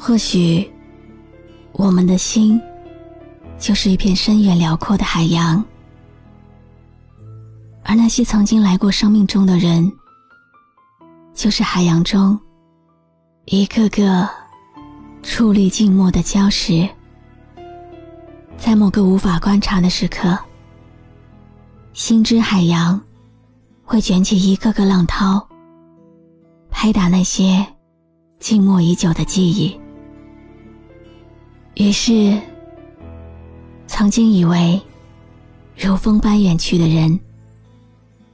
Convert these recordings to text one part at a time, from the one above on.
或许，我们的心就是一片深远辽阔的海洋，而那些曾经来过生命中的人，就是海洋中一个个矗立静默的礁石。在某个无法观察的时刻，心之海洋会卷起一个个浪涛，拍打那些静默已久的记忆。于是，曾经以为如风般远去的人，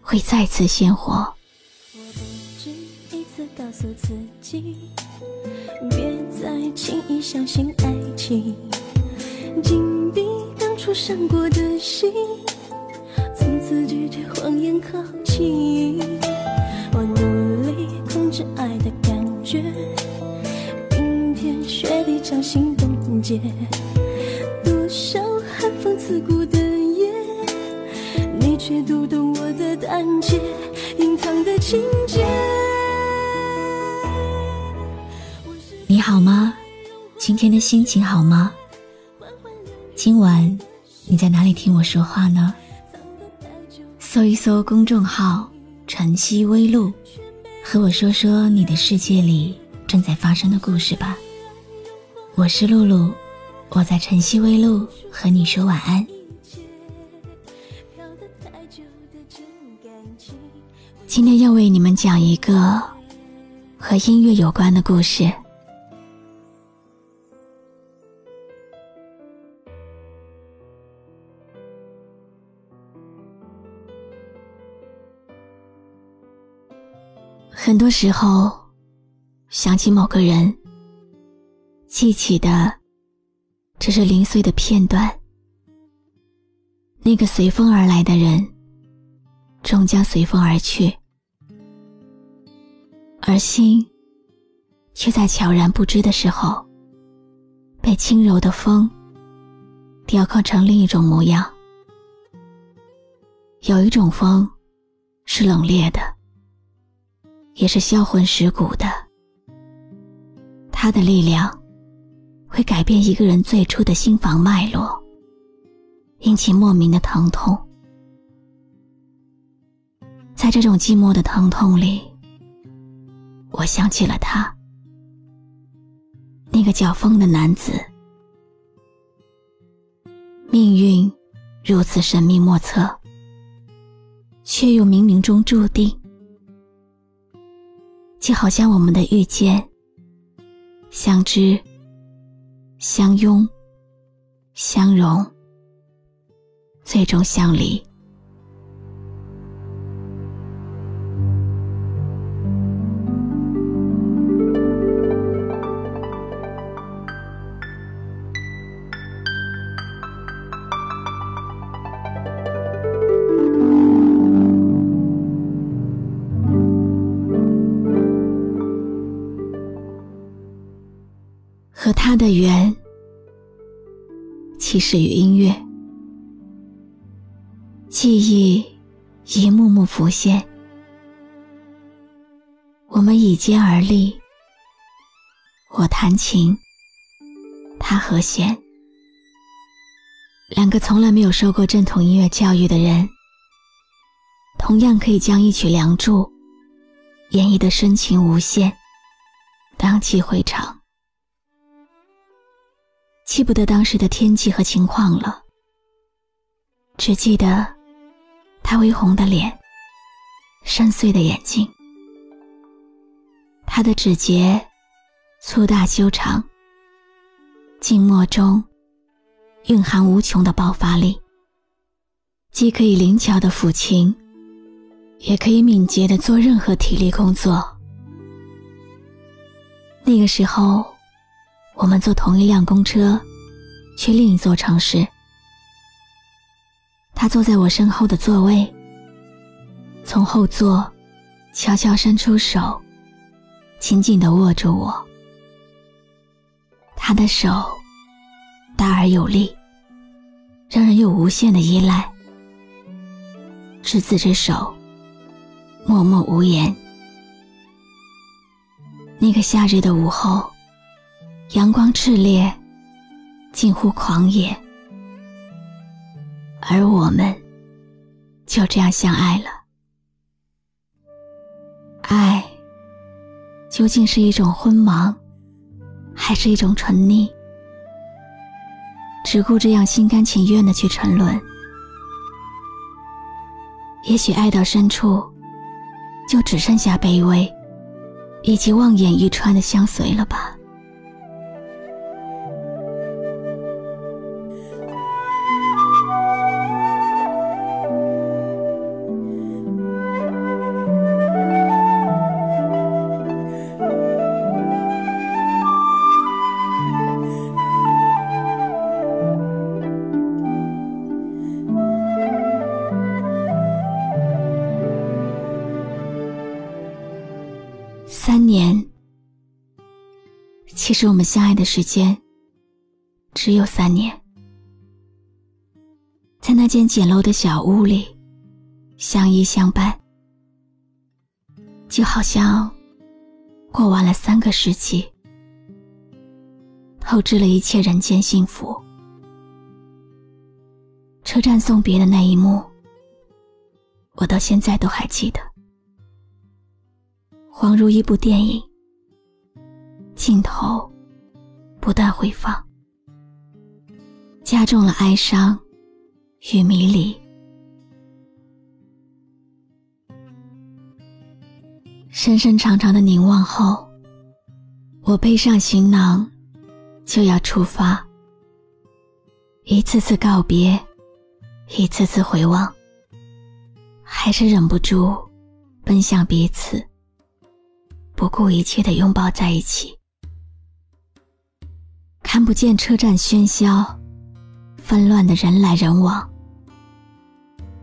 会再次鲜活。我不止一次告诉自己，别再轻易相信爱情，紧闭当初伤过的心，从此拒绝谎言靠近。我努力控制爱的感觉，冰天雪地掌心冻结。多少寒风刺骨的夜，你却读懂我的胆怯，隐藏的情节。你好吗？今天的心情好吗？今晚你在哪里听我说话呢？搜一搜公众号“晨曦微露”，和我说说你的世界里正在发生的故事吧。我是露露，我在晨曦微露和你说晚安。今天要为你们讲一个和音乐有关的故事。很多时候，想起某个人。记起的只是零碎的片段，那个随风而来的人，终将随风而去，而心却在悄然不知的时候，被轻柔的风雕刻成另一种模样。有一种风，是冷冽的，也是销魂蚀骨的，它的力量。会改变一个人最初的心房脉络，引起莫名的疼痛。在这种寂寞的疼痛里，我想起了他，那个叫风的男子。命运如此神秘莫测，却又冥冥中注定，就好像我们的遇见、相知。相拥，相融，最终相离。起始于音乐。记忆一幕幕浮现，我们倚肩而立，我弹琴，他和弦。两个从来没有受过正统音乐教育的人，同样可以将一曲《梁祝》演绎的深情无限，荡气回肠。记不得当时的天气和情况了，只记得他微红的脸，深邃的眼睛，他的指节粗大修长，静默中蕴含无穷的爆发力，既可以灵巧的抚琴，也可以敏捷的做任何体力工作。那个时候。我们坐同一辆公车，去另一座城市。他坐在我身后的座位，从后座悄悄伸出手，紧紧地握住我。他的手大而有力，让人有无限的依赖。执子之手，默默无言。那个夏日的午后，阳光炽烈，近乎狂野，而我们就这样相爱了。爱究竟是一种昏盲，还是一种沉溺？只顾这样心甘情愿的去沉沦，也许爱到深处，就只剩下卑微。以及望眼欲穿的相随了吧。其实我们相爱的时间只有三年。在那间简陋的小屋里，相依相伴，就好像过完了三个世纪，透支了一切人间幸福。车站送别的那一幕，我到现在都还记得。恍如一部电影，镜头不断回放，加重了哀伤与迷离。深深长长的凝望后，我背上行囊，就要出发。一次次告别，一次次回望，还是忍不住奔向彼此。不顾一切的拥抱在一起，看不见车站喧嚣、纷乱的人来人往，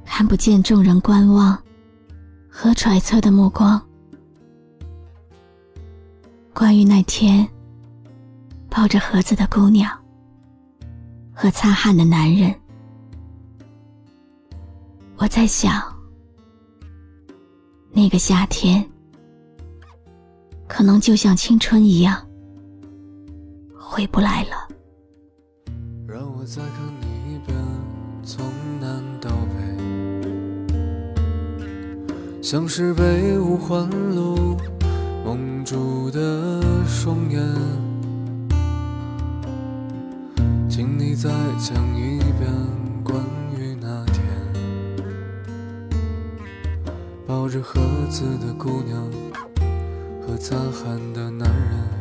看不见众人观望和揣测的目光。关于那天抱着盒子的姑娘和擦汗的男人，我在想，那个夏天。可能就像青春一样，回不来了。让我再看你一遍，从南到北，像是被五环路蒙住的双眼，请你再讲一遍关于那天抱着盒子的姑娘。和擦汗的男人，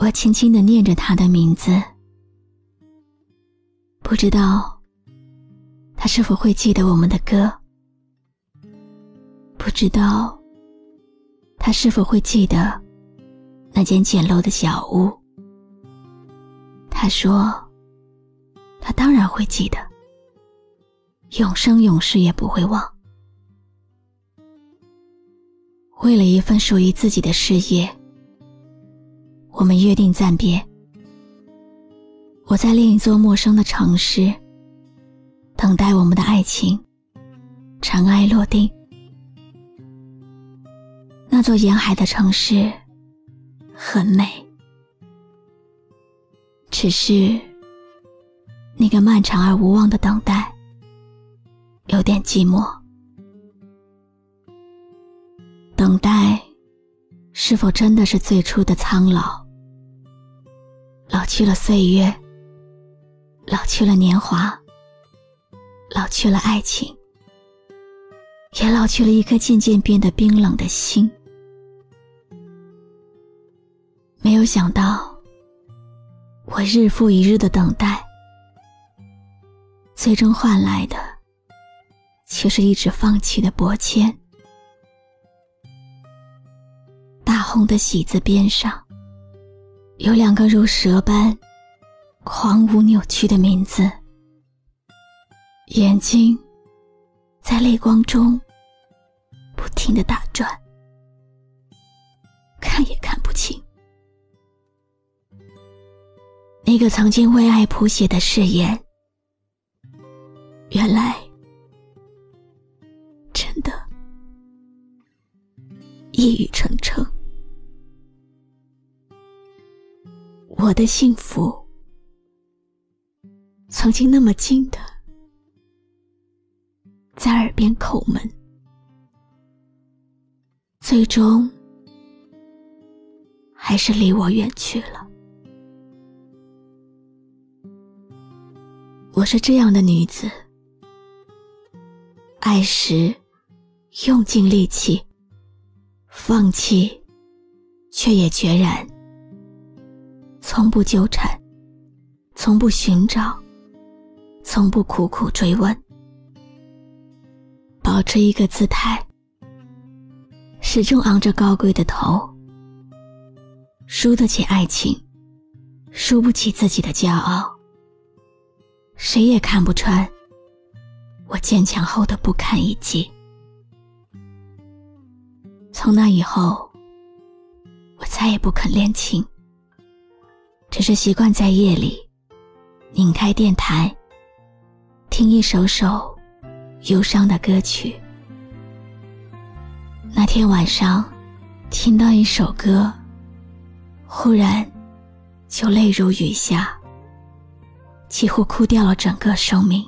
我轻轻的念着他的名字，不知道他是否会记得我们的歌，不知道他是否会记得那间简陋的小屋。他说，他当然会记得。永生永世也不会忘。为了一份属于自己的事业，我们约定暂别。我在另一座陌生的城市，等待我们的爱情尘埃落定。那座沿海的城市很美，只是那个漫长而无望的等待。有点寂寞，等待，是否真的是最初的苍老？老去了岁月，老去了年华，老去了爱情，也老去了一颗渐渐变得冰冷的心。没有想到，我日复一日的等待，最终换来的却是一直放弃的薄签。大红的喜字边上，有两个如蛇般狂舞扭曲的名字，眼睛在泪光中不停的打转，看也看不清。那个曾经为爱谱写的誓言，原来真的一语成谶。我的幸福，曾经那么近的在耳边叩门，最终还是离我远去了。我是这样的女子，爱时用尽力气，放弃却也决然，从不纠缠，从不寻找，从不苦苦追问，保持一个姿态，始终昂着高贵的头，输得起爱情，输不起自己的骄傲。谁也看不穿我坚强后的不堪一击。从那以后，我再也不肯恋情，只是习惯在夜里拧开电台，听一首首忧伤的歌曲。那天晚上，听到一首歌，忽然就泪如雨下。几乎哭掉了整个生命。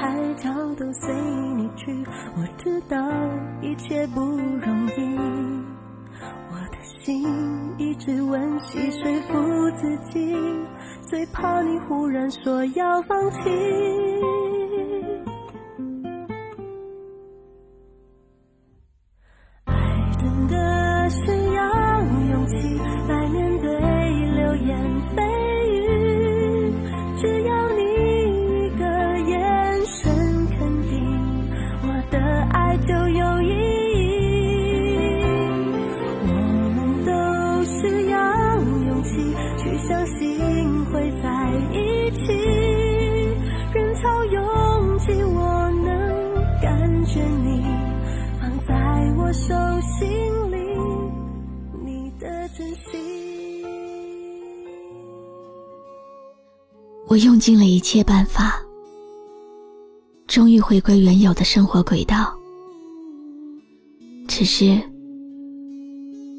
海角都随你去，我知道一切不容易。我的心一直温习说服自己，最怕你忽然说要放弃。我用尽了一切办法，终于回归原有的生活轨道。只是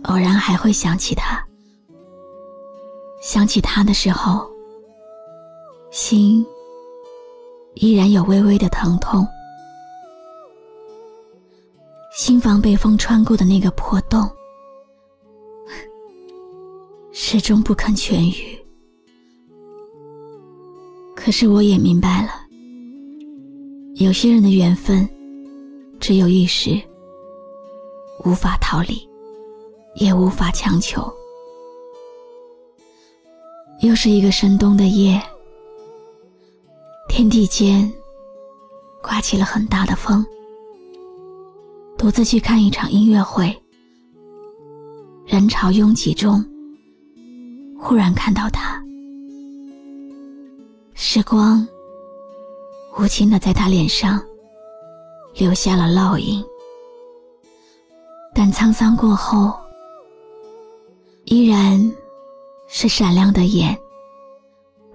偶然还会想起他，想起他的时候，心依然有微微的疼痛。心房被风穿过的那个破洞，始终不肯痊愈。可是我也明白了，有些人的缘分只有一时，无法逃离，也无法强求。又是一个深冬的夜，天地间刮起了很大的风。独自去看一场音乐会，人潮拥挤中，忽然看到他。时光无情的在他脸上留下了烙印，但沧桑过后，依然是闪亮的眼，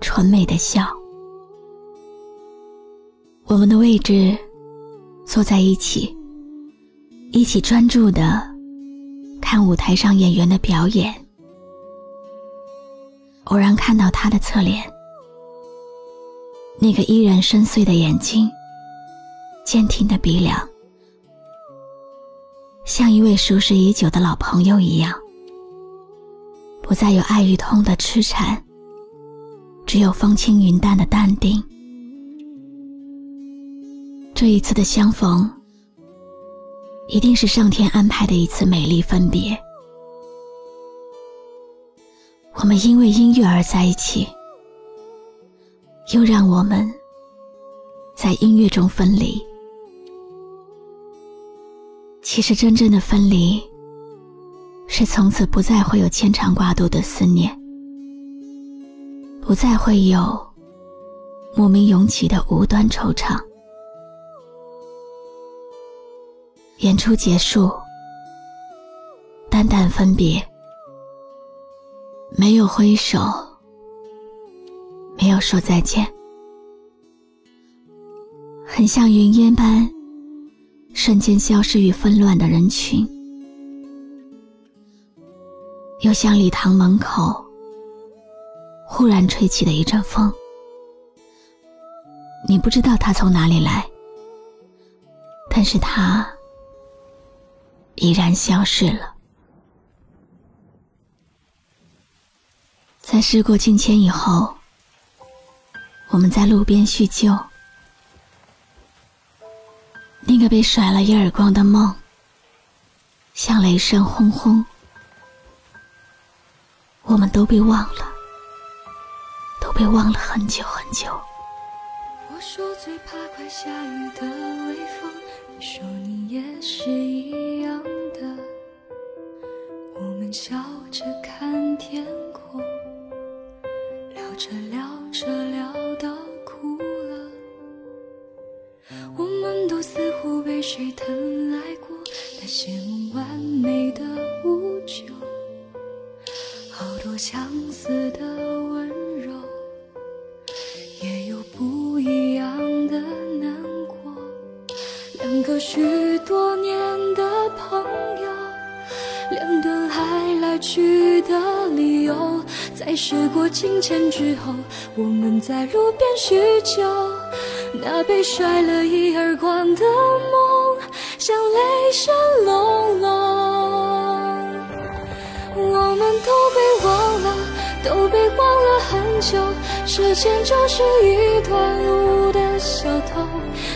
纯美的笑。我们的位置坐在一起，一起专注的看舞台上演员的表演。偶然看到他的侧脸。那个依然深邃的眼睛，坚挺的鼻梁，像一位熟识已久的老朋友一样，不再有爱与痛的痴缠，只有风轻云淡的淡定。这一次的相逢，一定是上天安排的一次美丽分别。我们因为音乐而在一起，又让我们在音乐中分离。其实，真正的分离，是从此不再会有牵肠挂肚的思念，不再会有莫名涌起的无端惆怅。演出结束，淡淡分别。没有挥手，没有说再见，很像云烟般瞬间消失于纷乱的人群，又像礼堂门口忽然吹起的一阵风，你不知道它从哪里来，但是它已然消失了。在事过境迁以后，我们在路边叙旧。那个被甩了一耳光的梦，像雷声轰轰，我们都被忘了，都被忘了很久很久。我说最怕快下雨的微风，你说你也是一样的。我们笑着看天空。着聊着聊到哭了，我们都似乎被谁疼爱过，那些梦完美的无救，好多相似的在时过境迁之后，我们在路边叙旧，那被甩了一耳光的梦，像雷声隆隆。我们都被忘了，都被忘了很久。时间就是一段路的小偷，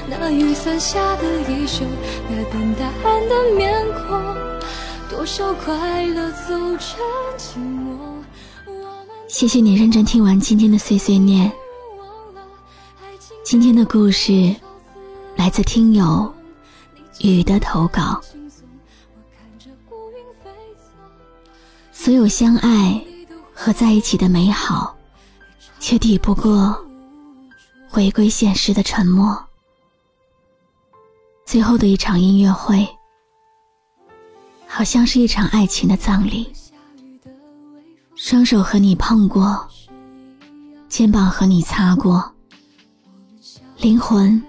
那雨伞下的衣袖，那等答案的面孔，多少快乐走成寂寞。谢谢你认真听完今天的碎碎念。今天的故事来自听友雨的投稿。所有相爱和在一起的美好，却抵不过回归现实的沉默。最后的一场音乐会，好像是一场爱情的葬礼。双手和你碰过，肩膀和你擦过，灵魂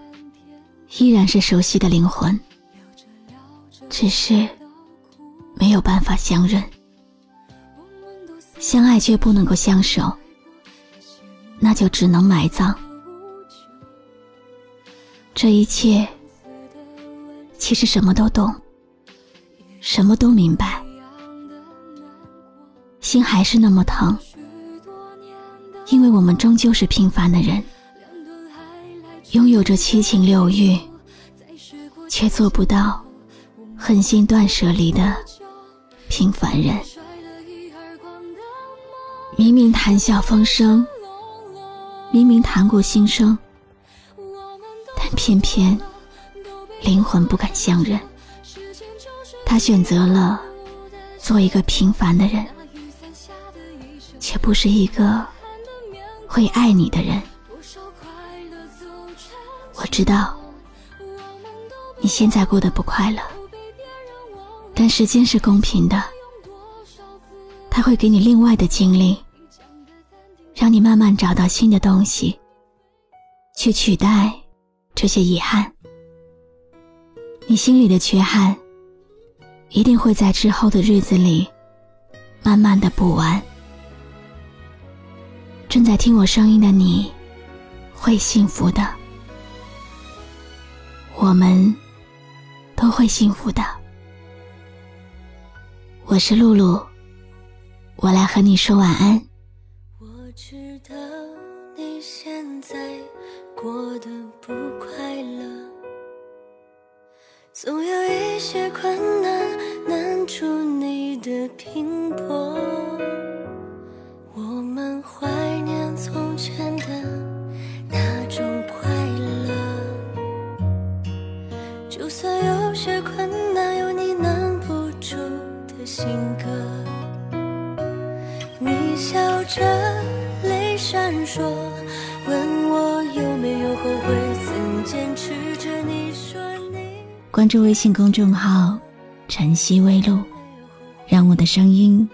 依然是熟悉的灵魂，只是没有办法相认。相爱却不能够相守，那就只能埋葬。这一切，其实什么都懂，什么都明白。心还是那么疼，因为我们终究是平凡的人，拥有着七情六欲，却做不到狠心断舍离的平凡人。明明谈笑风生，明明谈过心声，但偏偏灵魂不敢相认。他选择了做一个平凡的人。却不是一个会爱你的人。我知道你现在过得不快乐，但时间是公平的，他会给你另外的经历，让你慢慢找到新的东西，去取代这些遗憾。你心里的缺憾，一定会在之后的日子里慢慢的补完。正在听我声音的你，会幸福的。我们都会幸福的。我是露露。我来和你说晚安。我知道你现在过得不快乐。总有一些困难难住你的平。注微信公众号“晨曦微露”，让我的声音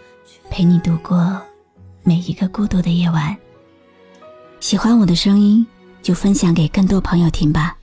陪你度过每一个孤独的夜晚。喜欢我的声音，就分享给更多朋友听吧。